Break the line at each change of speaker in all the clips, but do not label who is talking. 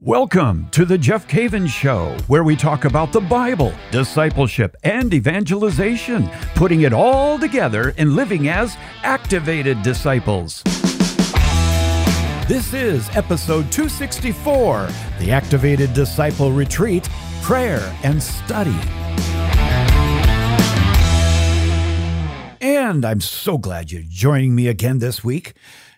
Welcome to the Jeff Cavins Show, where we talk about the Bible, discipleship, and evangelization, putting it all together and living as activated disciples. This is episode 264 The Activated Disciple Retreat Prayer and Study. And I'm so glad you're joining me again this week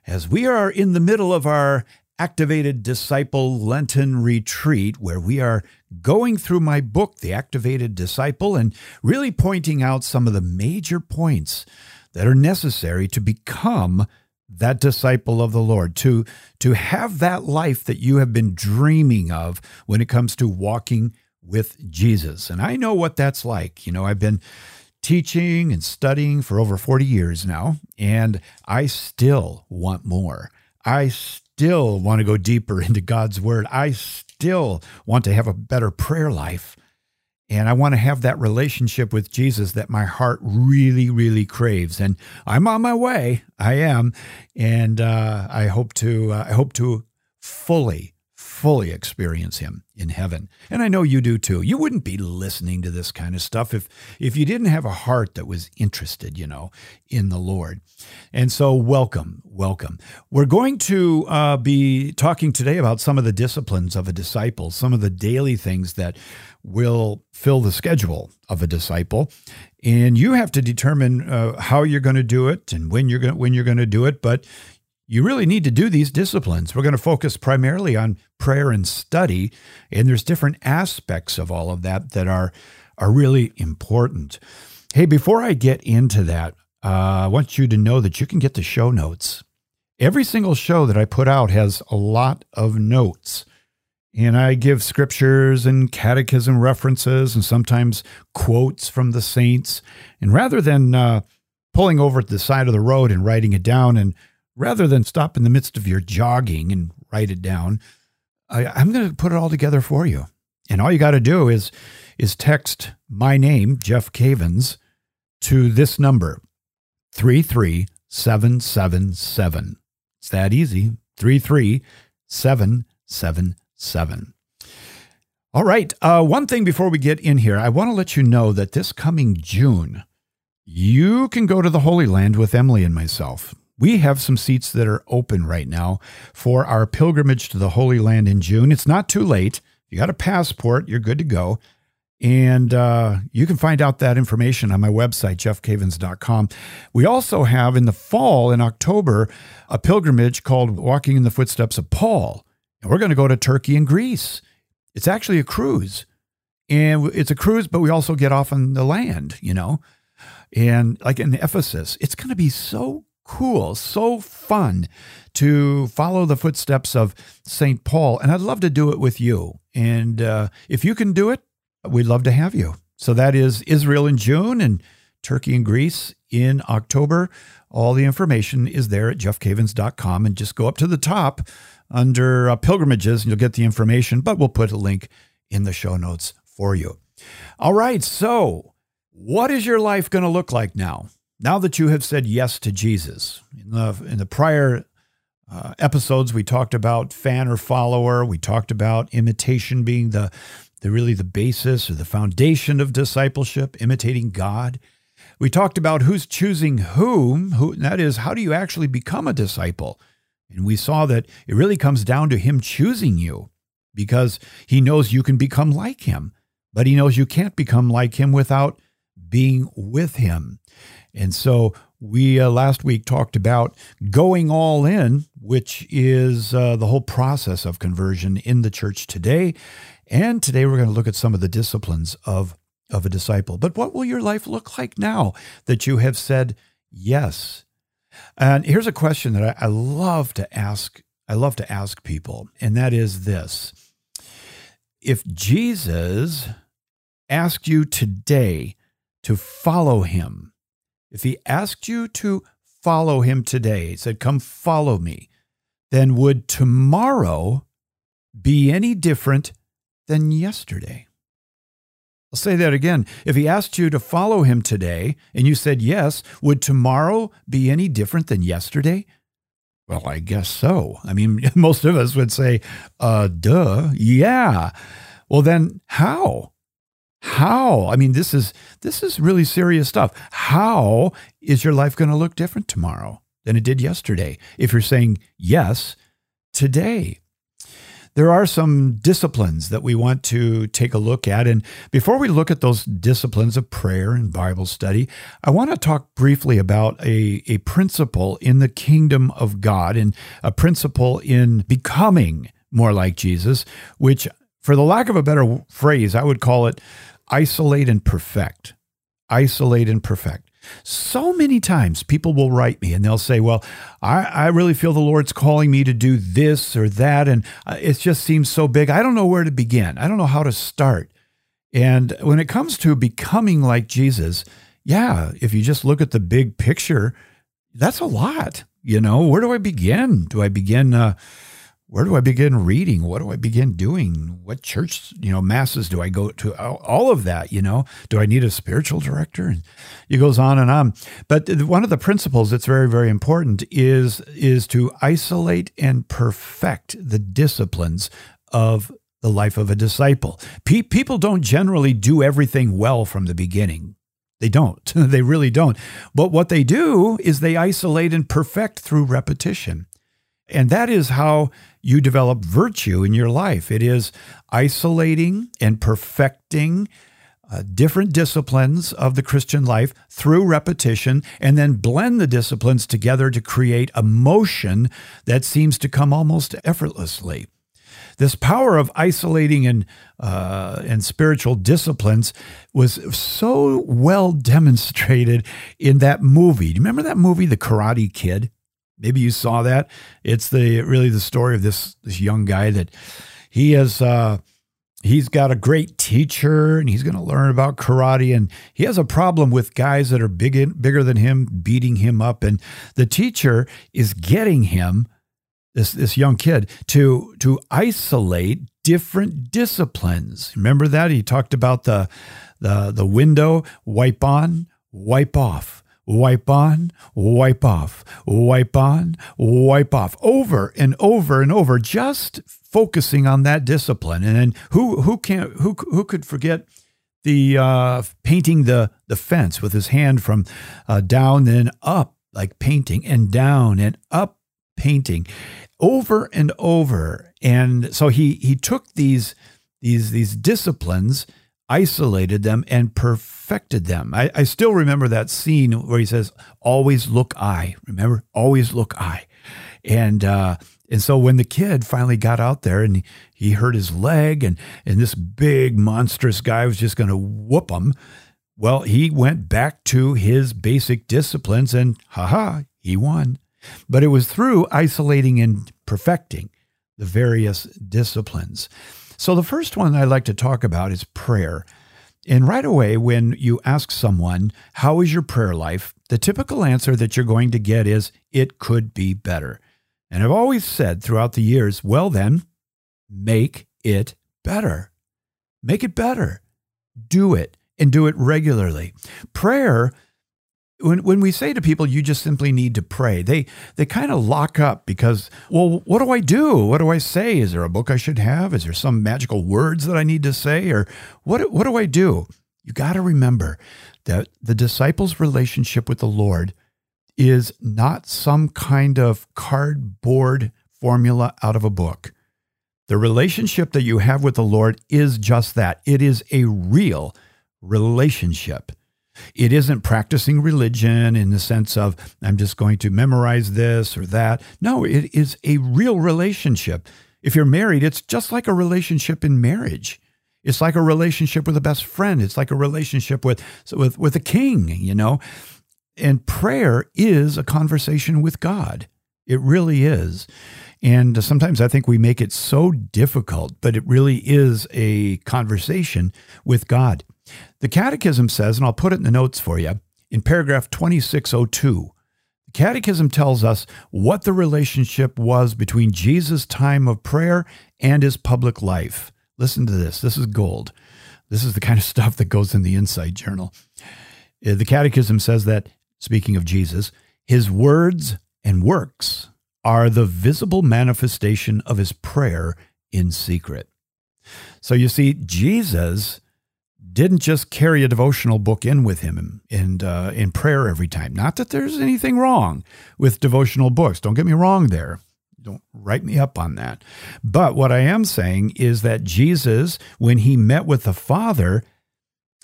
as we are in the middle of our Activated Disciple Lenten Retreat, where we are going through my book, The Activated Disciple, and really pointing out some of the major points that are necessary to become that disciple of the Lord, to, to have that life that you have been dreaming of when it comes to walking with Jesus. And I know what that's like. You know, I've been teaching and studying for over 40 years now, and I still want more. I still want to go deeper into God's word. I still want to have a better prayer life. And I want to have that relationship with Jesus that my heart really, really craves. And I'm on my way. I am. And uh, I hope to, uh, I hope to fully fully experience him in heaven. And I know you do too. You wouldn't be listening to this kind of stuff if if you didn't have a heart that was interested, you know, in the Lord. And so welcome, welcome. We're going to uh, be talking today about some of the disciplines of a disciple, some of the daily things that will fill the schedule of a disciple. And you have to determine uh, how you're going to do it and when you're going when you're going to do it, but you really need to do these disciplines. We're going to focus primarily on prayer and study, and there's different aspects of all of that that are are really important. Hey, before I get into that, uh, I want you to know that you can get the show notes. Every single show that I put out has a lot of notes. And I give scriptures and catechism references and sometimes quotes from the saints. And rather than uh, pulling over at the side of the road and writing it down and rather than stop in the midst of your jogging and write it down, I, am going to put it all together for you. And all you got to do is is text my name, Jeff Cavins, to this number, 33777. It's that easy, 33777. All right. Uh, one thing before we get in here, I want to let you know that this coming June, you can go to the Holy Land with Emily and myself. We have some seats that are open right now for our pilgrimage to the Holy Land in June. It's not too late. You got a passport, you're good to go. And uh, you can find out that information on my website, jeffcavins.com. We also have in the fall, in October, a pilgrimage called Walking in the Footsteps of Paul. And we're going to go to Turkey and Greece. It's actually a cruise. And it's a cruise, but we also get off on the land, you know. And like in Ephesus, it's going to be so cool, so fun to follow the footsteps of St. Paul. And I'd love to do it with you. And uh, if you can do it, we'd love to have you. So that is Israel in June and Turkey and Greece in October. All the information is there at jeffcavins.com and just go up to the top under uh, pilgrimages and you'll get the information, but we'll put a link in the show notes for you. All right. So, what is your life going to look like now? Now that you have said yes to Jesus, in the, in the prior uh, episodes, we talked about fan or follower. We talked about imitation being the, the really the basis or the foundation of discipleship, imitating God. We talked about who's choosing whom. Who that is, how do you actually become a disciple? And we saw that it really comes down to Him choosing you because He knows you can become like Him, but He knows you can't become like Him without being with Him. And so we uh, last week talked about going all in, which is uh, the whole process of conversion in the church today. And today we're going to look at some of the disciplines of, of a disciple. But what will your life look like now that you have said yes? And here's a question that I, I love to ask. I love to ask people, and that is this. If Jesus asked you today to follow him, if he asked you to follow him today, he said, Come follow me, then would tomorrow be any different than yesterday? I'll say that again. If he asked you to follow him today and you said yes, would tomorrow be any different than yesterday? Well, I guess so. I mean, most of us would say, uh, duh, yeah. Well, then how? How? I mean, this is this is really serious stuff. How is your life going to look different tomorrow than it did yesterday? If you're saying yes today. There are some disciplines that we want to take a look at. And before we look at those disciplines of prayer and Bible study, I want to talk briefly about a, a principle in the kingdom of God and a principle in becoming more like Jesus, which, for the lack of a better phrase, I would call it isolate and perfect. Isolate and perfect. So many times people will write me and they'll say, Well, I, I really feel the Lord's calling me to do this or that. And uh, it just seems so big. I don't know where to begin. I don't know how to start. And when it comes to becoming like Jesus, yeah, if you just look at the big picture, that's a lot. You know, where do I begin? Do I begin? Uh, where do I begin reading? What do I begin doing? What church, you know, masses do I go to? All of that, you know, do I need a spiritual director? And it goes on and on. But one of the principles that's very, very important is is to isolate and perfect the disciplines of the life of a disciple. Pe- people don't generally do everything well from the beginning. They don't. they really don't. But what they do is they isolate and perfect through repetition. And that is how you develop virtue in your life. It is isolating and perfecting uh, different disciplines of the Christian life through repetition and then blend the disciplines together to create a motion that seems to come almost effortlessly. This power of isolating and uh, and spiritual disciplines was so well demonstrated in that movie. Do you remember that movie, The Karate Kid? Maybe you saw that. It's the really the story of this this young guy that he has uh, he's got a great teacher and he's going to learn about karate and he has a problem with guys that are big bigger than him beating him up and the teacher is getting him this this young kid to to isolate different disciplines. Remember that he talked about the the the window wipe on, wipe off wipe on, wipe off, wipe on, wipe off, over and over and over, just focusing on that discipline. And then who who can who who could forget the uh, painting the the fence with his hand from uh, down and up, like painting, and down and up, painting, over and over. And so he he took these these these disciplines isolated them and perfected them. I, I, still remember that scene where he says, "Always look eye." Remember, always look eye. And uh, and so when the kid finally got out there and he hurt his leg, and and this big monstrous guy was just going to whoop him. Well, he went back to his basic disciplines, and haha, he won. But it was through isolating and perfecting the various disciplines. So, the first one I'd like to talk about is prayer. And right away, when you ask someone, How is your prayer life? the typical answer that you're going to get is, It could be better. And I've always said throughout the years, Well, then, make it better. Make it better. Do it and do it regularly. Prayer when when we say to people you just simply need to pray they they kind of lock up because well what do i do? What do i say? Is there a book i should have? Is there some magical words that i need to say? Or what what do i do? You got to remember that the disciples relationship with the lord is not some kind of cardboard formula out of a book. The relationship that you have with the lord is just that. It is a real relationship it isn't practicing religion in the sense of, I'm just going to memorize this or that. No, it is a real relationship. If you're married, it's just like a relationship in marriage. It's like a relationship with a best friend. It's like a relationship with, with, with a king, you know? And prayer is a conversation with God. It really is. And sometimes I think we make it so difficult, but it really is a conversation with God. The Catechism says, and I'll put it in the notes for you, in paragraph 2602, the Catechism tells us what the relationship was between Jesus' time of prayer and his public life. Listen to this. This is gold. This is the kind of stuff that goes in the Insight Journal. Uh, the Catechism says that, speaking of Jesus, his words and works are the visible manifestation of his prayer in secret. So you see, Jesus didn't just carry a devotional book in with him and uh, in prayer every time. Not that there's anything wrong with devotional books. Don't get me wrong there. Don't write me up on that. But what I am saying is that Jesus, when he met with the Father,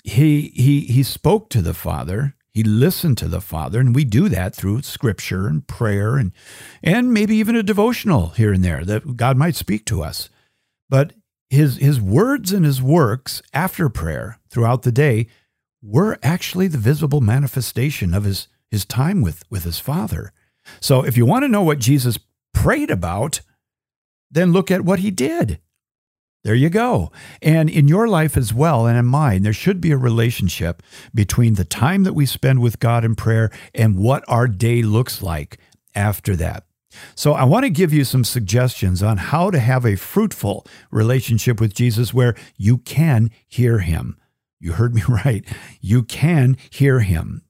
he he he spoke to the Father. He listened to the Father, and we do that through Scripture and prayer, and and maybe even a devotional here and there that God might speak to us. But his his words and his works after prayer throughout the day were actually the visible manifestation of his his time with with his father. So if you want to know what Jesus prayed about, then look at what he did. There you go. And in your life as well, and in mine, there should be a relationship between the time that we spend with God in prayer and what our day looks like after that. So, I want to give you some suggestions on how to have a fruitful relationship with Jesus where you can hear him. You heard me right. You can hear him.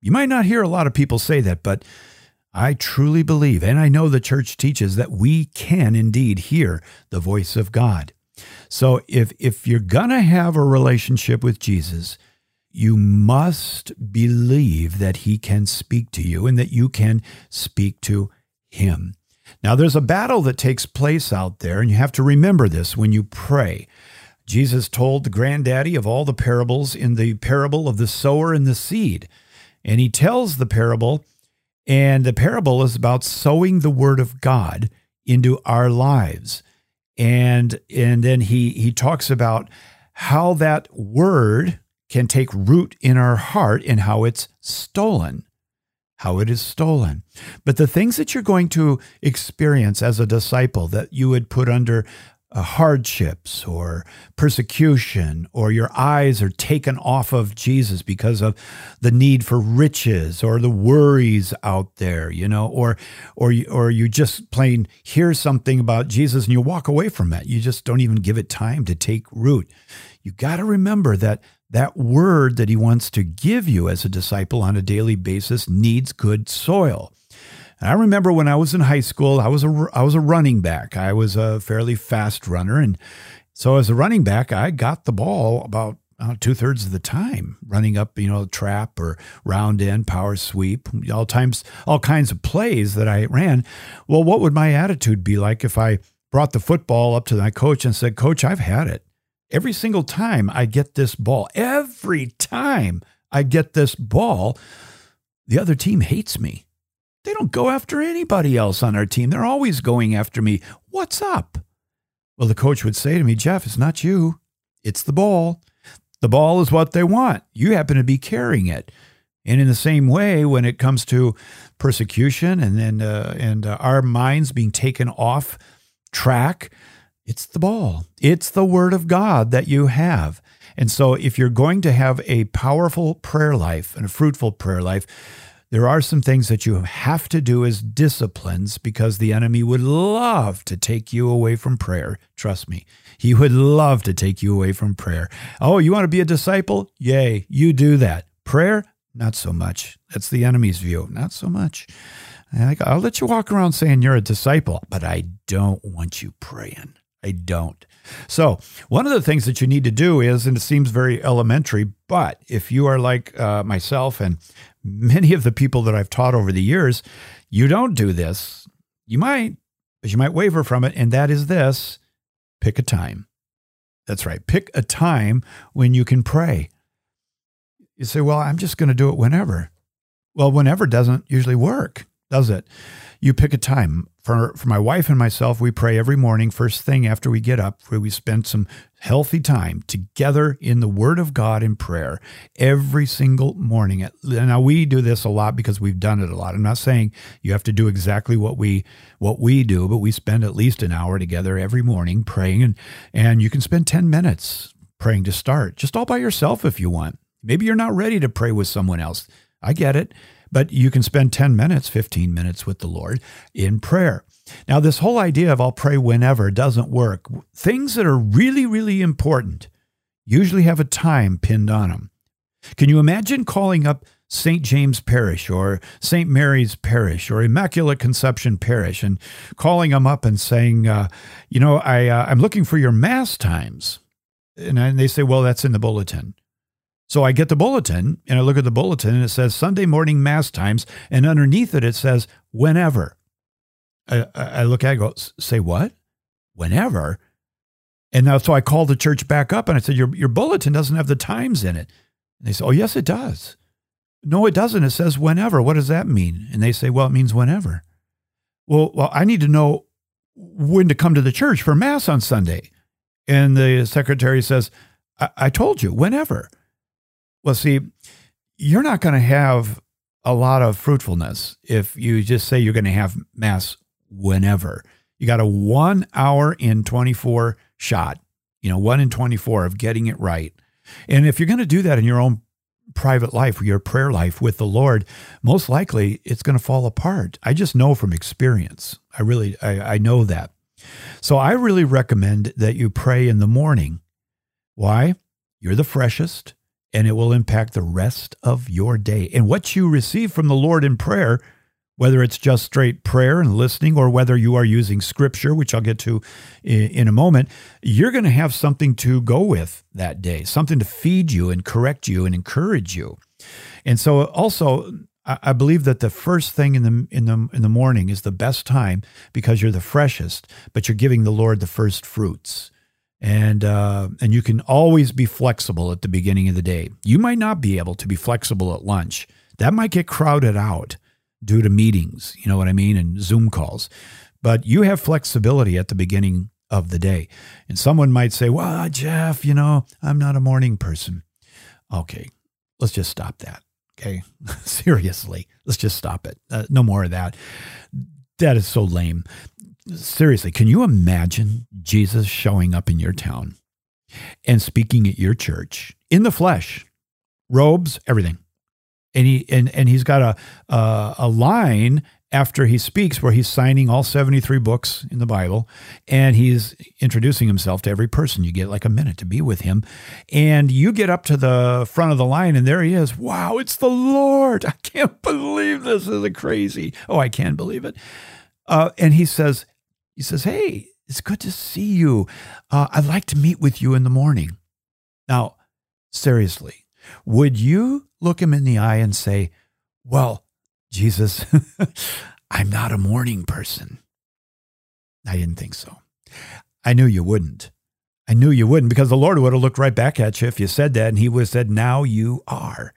You might not hear a lot of people say that, but I truly believe, and I know the church teaches that we can indeed hear the voice of God. So, if, if you're going to have a relationship with Jesus, you must believe that he can speak to you and that you can speak to him. Now, there's a battle that takes place out there, and you have to remember this when you pray. Jesus told the granddaddy of all the parables in the parable of the sower and the seed. And he tells the parable, and the parable is about sowing the word of God into our lives. And, and then he, he talks about how that word can take root in our heart and how it's stolen how it is stolen. But the things that you're going to experience as a disciple that you would put under uh, hardships or persecution, or your eyes are taken off of Jesus because of the need for riches or the worries out there, you know, or or you, or you just plain hear something about Jesus and you walk away from it. You just don't even give it time to take root. You got to remember that that word that he wants to give you as a disciple on a daily basis needs good soil. And I remember when I was in high school, I was a I was a running back. I was a fairly fast runner, and so as a running back, I got the ball about uh, two thirds of the time, running up, you know, trap or round end, power sweep, all times, all kinds of plays that I ran. Well, what would my attitude be like if I brought the football up to my coach and said, "Coach, I've had it. Every single time I get this ball, every time I get this ball, the other team hates me. They don't go after anybody else on our team. They're always going after me. What's up? Well, the coach would say to me, Jeff, it's not you, it's the ball. The ball is what they want. You happen to be carrying it. And in the same way, when it comes to persecution and then uh, and uh, our minds being taken off track, it's the ball. It's the word of God that you have. And so, if you're going to have a powerful prayer life and a fruitful prayer life, there are some things that you have to do as disciplines because the enemy would love to take you away from prayer. Trust me, he would love to take you away from prayer. Oh, you want to be a disciple? Yay, you do that. Prayer? Not so much. That's the enemy's view. Not so much. I'll let you walk around saying you're a disciple, but I don't want you praying. I don't. So, one of the things that you need to do is, and it seems very elementary, but if you are like uh, myself and many of the people that I've taught over the years, you don't do this. You might, but you might waver from it. And that is this pick a time. That's right. Pick a time when you can pray. You say, well, I'm just going to do it whenever. Well, whenever doesn't usually work, does it? You pick a time for, for my wife and myself, we pray every morning, first thing after we get up, where we spend some healthy time together in the Word of God in prayer every single morning. Now we do this a lot because we've done it a lot. I'm not saying you have to do exactly what we what we do, but we spend at least an hour together every morning praying, and and you can spend 10 minutes praying to start, just all by yourself if you want. Maybe you're not ready to pray with someone else. I get it. But you can spend 10 minutes, 15 minutes with the Lord in prayer. Now, this whole idea of I'll pray whenever doesn't work. Things that are really, really important usually have a time pinned on them. Can you imagine calling up St. James Parish or St. Mary's Parish or Immaculate Conception Parish and calling them up and saying, uh, you know, I, uh, I'm looking for your Mass times. And, and they say, well, that's in the bulletin. So I get the bulletin and I look at the bulletin and it says Sunday morning Mass times. And underneath it, it says whenever. I, I look at it go, say what? Whenever? And now, so I called the church back up and I said, your, your bulletin doesn't have the times in it. And they say, oh, yes, it does. No, it doesn't. It says whenever. What does that mean? And they say, well, it means whenever. Well, well, I need to know when to come to the church for mass on Sunday. And the secretary says, I, I told you, whenever. Well, see, you're not going to have a lot of fruitfulness if you just say you're going to have mass whenever. You got a one hour in 24 shot, you know, one in 24 of getting it right. And if you're going to do that in your own private life, your prayer life with the Lord, most likely it's going to fall apart. I just know from experience. I really, I, I know that. So I really recommend that you pray in the morning. Why? You're the freshest and it will impact the rest of your day. And what you receive from the Lord in prayer whether it's just straight prayer and listening or whether you are using scripture, which I'll get to in a moment, you're going to have something to go with that day, something to feed you and correct you and encourage you. And so also I believe that the first thing in the in the in the morning is the best time because you're the freshest, but you're giving the Lord the first fruits. And uh, and you can always be flexible at the beginning of the day. You might not be able to be flexible at lunch. That might get crowded out due to meetings, you know what I mean, and Zoom calls. But you have flexibility at the beginning of the day. And someone might say, well, Jeff, you know, I'm not a morning person. Okay, let's just stop that. Okay, seriously, let's just stop it. Uh, no more of that. That is so lame. Seriously, can you imagine Jesus showing up in your town and speaking at your church in the flesh, robes, everything? And he and and he's got a uh, a line after he speaks where he's signing all 73 books in the Bible and he's introducing himself to every person. You get like a minute to be with him. And you get up to the front of the line and there he is. Wow, it's the Lord. I can't believe this. this is crazy. Oh, I can believe it. Uh, and he says, he says, Hey, it's good to see you. Uh, I'd like to meet with you in the morning. Now, seriously, would you look him in the eye and say, Well, Jesus, I'm not a morning person? I didn't think so. I knew you wouldn't. I knew you wouldn't because the Lord would have looked right back at you if you said that and he would have said, Now you are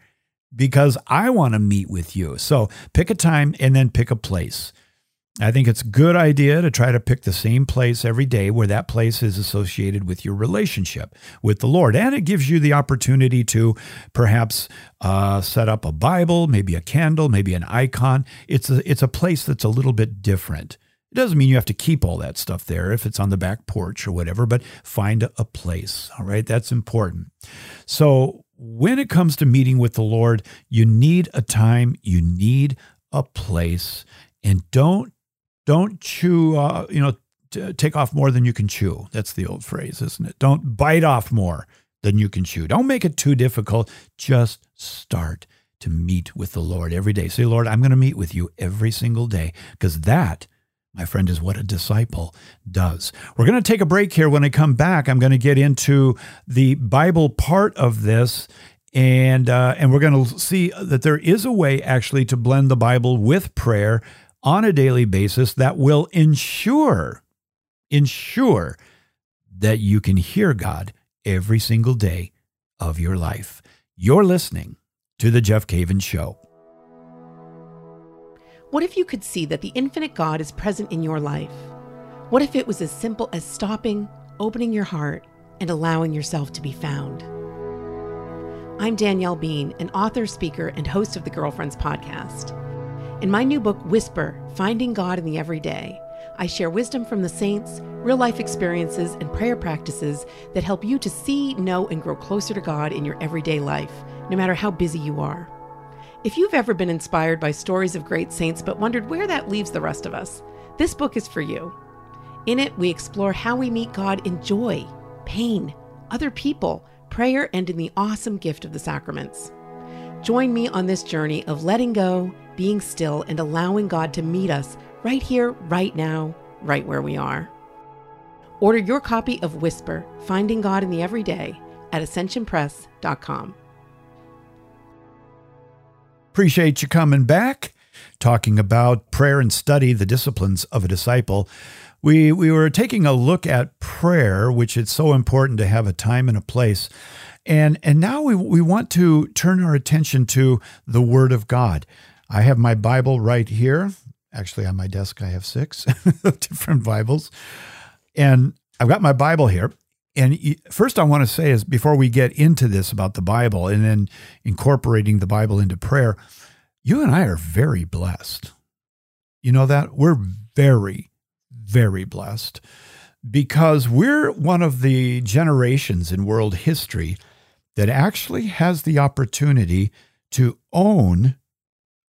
because I want to meet with you. So pick a time and then pick a place. I think it's a good idea to try to pick the same place every day where that place is associated with your relationship with the Lord. And it gives you the opportunity to perhaps uh, set up a Bible, maybe a candle, maybe an icon. It's a, it's a place that's a little bit different. It doesn't mean you have to keep all that stuff there if it's on the back porch or whatever, but find a place. All right. That's important. So when it comes to meeting with the Lord, you need a time, you need a place, and don't don't chew, uh, you know, t- take off more than you can chew. That's the old phrase, isn't it? Don't bite off more than you can chew. Don't make it too difficult. Just start to meet with the Lord every day. Say, Lord, I'm going to meet with you every single day because that, my friend, is what a disciple does. We're going to take a break here. When I come back, I'm going to get into the Bible part of this and uh, and we're going to see that there is a way actually to blend the Bible with prayer on a daily basis that will ensure, ensure that you can hear God every single day of your life. You're listening to The Jeff Cavins Show.
What if you could see that the infinite God is present in your life? What if it was as simple as stopping, opening your heart, and allowing yourself to be found? I'm Danielle Bean, an author, speaker, and host of the Girlfriends Podcast. In my new book, Whisper Finding God in the Everyday, I share wisdom from the saints, real life experiences, and prayer practices that help you to see, know, and grow closer to God in your everyday life, no matter how busy you are. If you've ever been inspired by stories of great saints but wondered where that leaves the rest of us, this book is for you. In it, we explore how we meet God in joy, pain, other people, prayer, and in the awesome gift of the sacraments. Join me on this journey of letting go, being still, and allowing God to meet us right here, right now, right where we are. Order your copy of Whisper Finding God in the Everyday at ascensionpress.com.
Appreciate you coming back, talking about prayer and study, the disciplines of a disciple. We, we were taking a look at prayer, which it's so important to have a time and a place. And, and now we, we want to turn our attention to the Word of God. I have my Bible right here. Actually, on my desk, I have six different Bibles. And I've got my Bible here. And first, I want to say is before we get into this about the Bible and then incorporating the Bible into prayer, you and I are very blessed. You know that? We're very, very blessed because we're one of the generations in world history that actually has the opportunity to own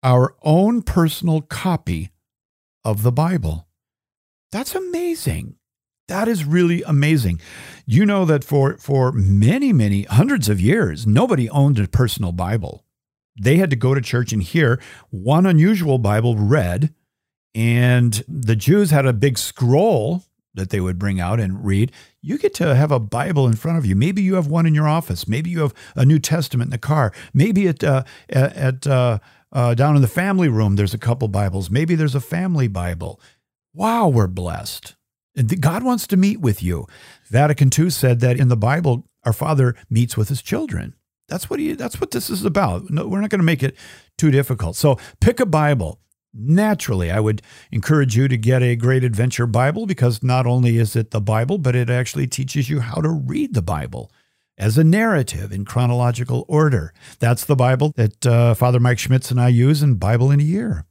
our own personal copy of the Bible. That's amazing. That is really amazing. You know that for, for many, many hundreds of years, nobody owned a personal Bible. They had to go to church and hear one unusual Bible read. And the Jews had a big scroll that they would bring out and read. You get to have a Bible in front of you. Maybe you have one in your office. Maybe you have a New Testament in the car. Maybe at, uh, at, uh, uh, down in the family room, there's a couple Bibles. Maybe there's a family Bible. Wow, we're blessed. God wants to meet with you. Vatican II said that in the Bible, our Father meets with his children. That's what he, that's what this is about. No, we're not going to make it too difficult. So pick a Bible. Naturally, I would encourage you to get a Great Adventure Bible because not only is it the Bible, but it actually teaches you how to read the Bible as a narrative in chronological order. That's the Bible that uh, Father Mike Schmitz and I use in Bible in a Year.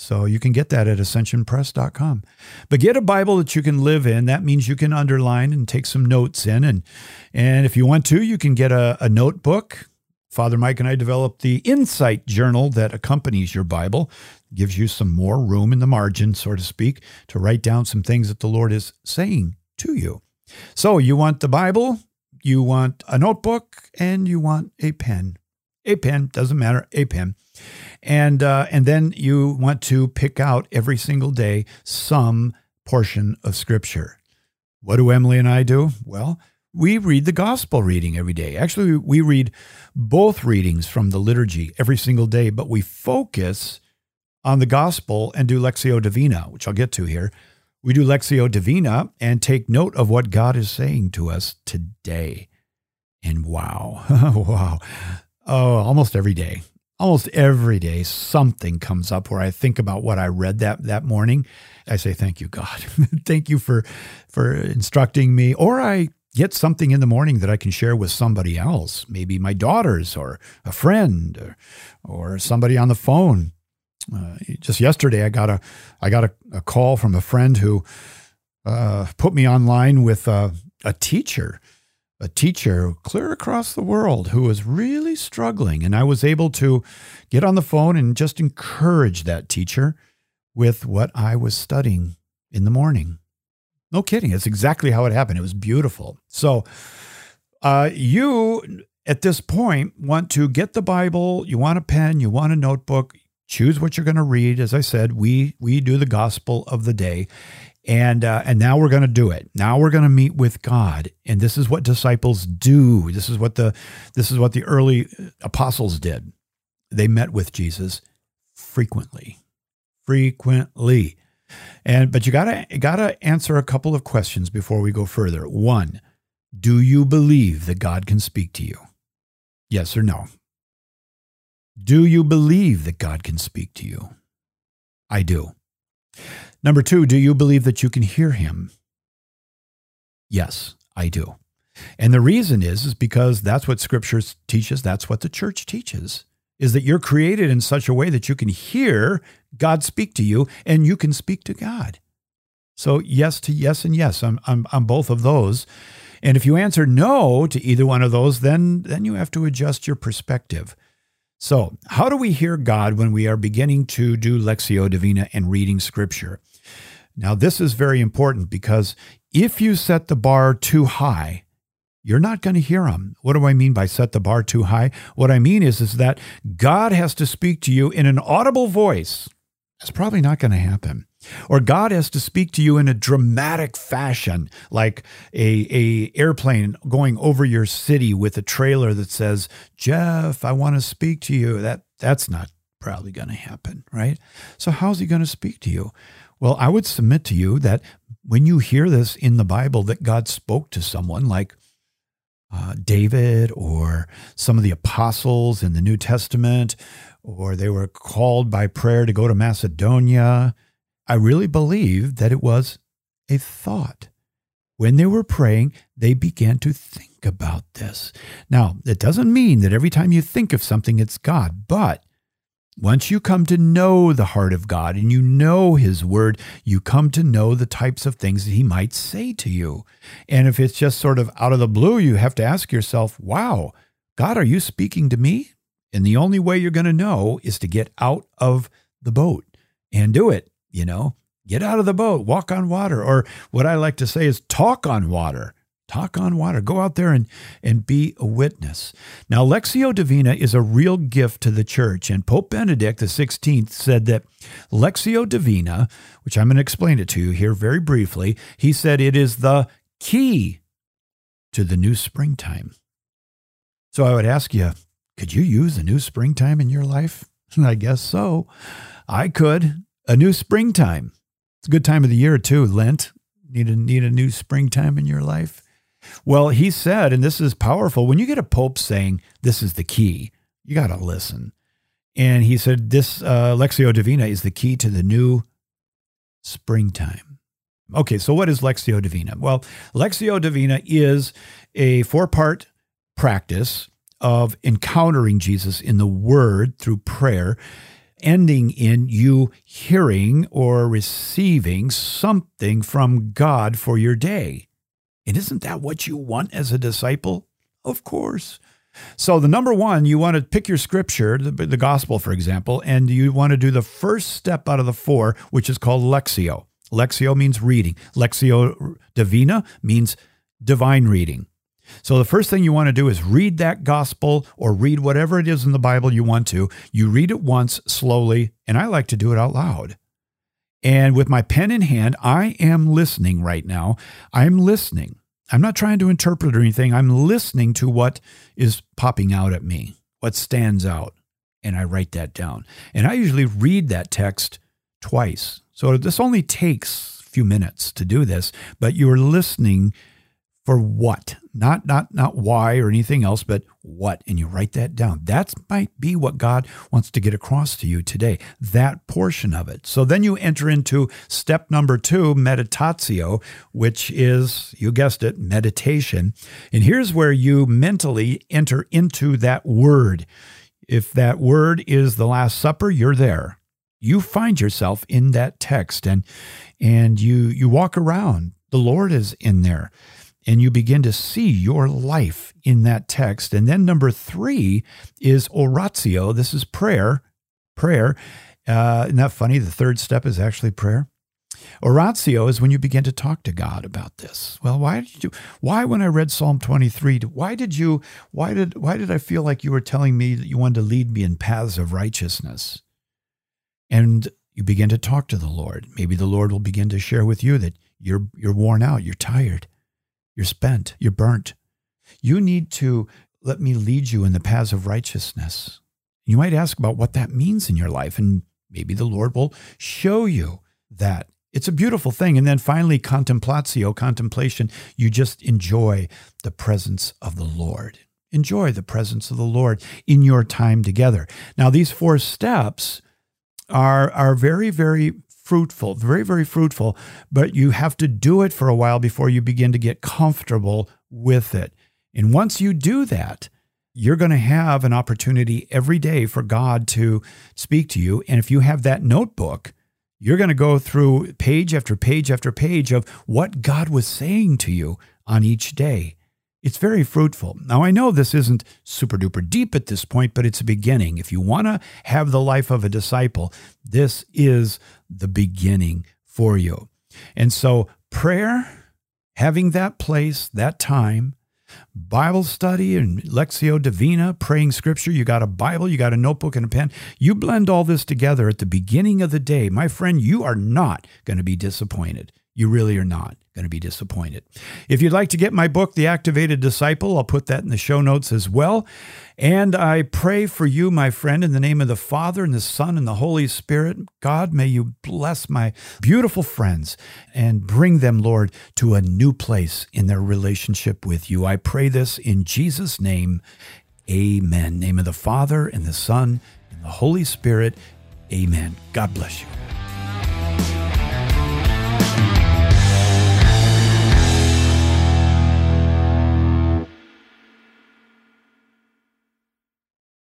So you can get that at ascensionpress.com. But get a Bible that you can live in. That means you can underline and take some notes in. And, and if you want to, you can get a, a notebook. Father Mike and I developed the Insight Journal that accompanies your Bible, gives you some more room in the margin, so to speak, to write down some things that the Lord is saying to you. So you want the Bible, you want a notebook, and you want a pen. A pen, doesn't matter, a pen. And, uh, and then you want to pick out every single day some portion of Scripture. What do Emily and I do? Well, we read the gospel reading every day. Actually, we read both readings from the liturgy every single day, but we focus on the gospel and do Lectio Divina, which I'll get to here. We do Lectio Divina and take note of what God is saying to us today. And wow, wow. Oh, almost every day almost every day something comes up where I think about what I read that that morning. I say thank you God. thank you for for instructing me or I get something in the morning that I can share with somebody else, maybe my daughters or a friend or, or somebody on the phone. Uh, just yesterday I got a I got a, a call from a friend who uh, put me online with a, a teacher a teacher clear across the world who was really struggling. And I was able to get on the phone and just encourage that teacher with what I was studying in the morning. No kidding. It's exactly how it happened. It was beautiful. So, uh, you at this point want to get the Bible, you want a pen, you want a notebook, choose what you're going to read. As I said, we we do the gospel of the day and uh, and now we're going to do it. Now we're going to meet with God, and this is what disciples do. This is what the this is what the early apostles did. They met with Jesus frequently, frequently, and but you gotta gotta answer a couple of questions before we go further. One, do you believe that God can speak to you? Yes or no? Do you believe that God can speak to you? I do. Number two, do you believe that you can hear him? Yes, I do. And the reason is, is because that's what scripture teaches. That's what the church teaches is that you're created in such a way that you can hear God speak to you and you can speak to God. So yes to yes and yes on, both of those. And if you answer no to either one of those, then, then you have to adjust your perspective. So, how do we hear God when we are beginning to do Lectio Divina and reading Scripture? Now, this is very important because if you set the bar too high, you're not going to hear him. What do I mean by set the bar too high? What I mean is, is that God has to speak to you in an audible voice. That's probably not going to happen. Or God has to speak to you in a dramatic fashion, like a, a airplane going over your city with a trailer that says, Jeff, I want to speak to you. That that's not probably going to happen, right? So how's he going to speak to you? Well, I would submit to you that when you hear this in the Bible that God spoke to someone like uh, David or some of the apostles in the New Testament, or they were called by prayer to go to Macedonia. I really believe that it was a thought. When they were praying, they began to think about this. Now, it doesn't mean that every time you think of something, it's God, but once you come to know the heart of God and you know His Word, you come to know the types of things that He might say to you. And if it's just sort of out of the blue, you have to ask yourself, wow, God, are you speaking to me? And the only way you're going to know is to get out of the boat and do it. You know, get out of the boat, walk on water, or what I like to say is talk on water. Talk on water. Go out there and, and be a witness. Now, Lectio Divina is a real gift to the church. And Pope Benedict XVI said that Lectio Divina, which I'm going to explain it to you here very briefly, he said it is the key to the new springtime. So I would ask you, could you use a new springtime in your life? I guess so. I could. A new springtime. It's a good time of the year, too. Lent. Need a, need a new springtime in your life? Well, he said, and this is powerful, when you get a pope saying this is the key, you got to listen. And he said, this uh, Lectio Divina is the key to the new springtime. Okay, so what is Lectio Divina? Well, Lectio Divina is a four part practice of encountering Jesus in the Word through prayer, ending in you hearing or receiving something from God for your day. And isn't that what you want as a disciple? Of course. So, the number one, you want to pick your scripture, the, the, gospel, for example, and you want to do the first step out of the four, which is called lectio. Lectio means reading, lectio Divina means divine reading. So, the first thing you want to do is read that gospel or read whatever it is in the Bible you want to. You read it once slowly, and I like to do it out loud. And with my pen in hand, I am listening right now. I'm listening. I'm not trying to interpret or anything. I'm listening to what is popping out at me, what stands out. And I write that down. And I usually read that text twice. So this only takes a few minutes to do this, but you're listening for what? Not not not why or anything else but what? And you write that down. That might be what god wants to get across to you today that portion of it. So then you enter into step number 2 meditatio which is you guessed it meditation. And here's where you mentally enter into that word. If that word is the last supper you're there. You find yourself in that text and and you you walk around. The lord is in there and you begin to see your life in that text. And then number three is oratio. This is prayer. Prayer. Uh, isn't that funny? The third step is actually prayer. Oratio is when you begin to talk to God about this. Well, why did you? Why, when I read Psalm 23, why did you? Why did? Why did I feel like you were telling me that you wanted to lead me in paths of righteousness? And you begin to talk to the Lord. Maybe the Lord will begin to share with you that you're you're worn out, you're tired, you're spent. You're burnt. You need to let me lead you in the paths of righteousness. You might ask about what that means in your life, and maybe the Lord will show you that. It's a beautiful thing. And then finally, contemplatio, contemplation. You just enjoy the presence of the Lord. Enjoy the presence of the Lord in your time together. Now, these four steps are, are very, very fruitful, very, very fruitful, but you have to do it for a while before you begin to get comfortable with it. And once you do that, you're going to have an opportunity every day for God to speak to you. And if you have that notebook, you're going to go through page after page after page of what God was saying to you on each day. It's very fruitful. Now, I know this isn't super duper deep at this point, but it's a beginning. If you want to have the life of a disciple, this is the beginning for you. And so, prayer, having that place, that time, Bible study and Lectio Divina, praying scripture. You got a Bible, you got a notebook and a pen. You blend all this together at the beginning of the day. My friend, you are not going to be disappointed. You really are not going to be disappointed. If you'd like to get my book, The Activated Disciple, I'll put that in the show notes as well. And I pray for you, my friend, in the name of the Father and the Son and the Holy Spirit. God, may you bless my beautiful friends and bring them, Lord, to a new place in their relationship with you. I pray this in Jesus' name. Amen. Name of the Father and the Son and the Holy Spirit. Amen. God bless you.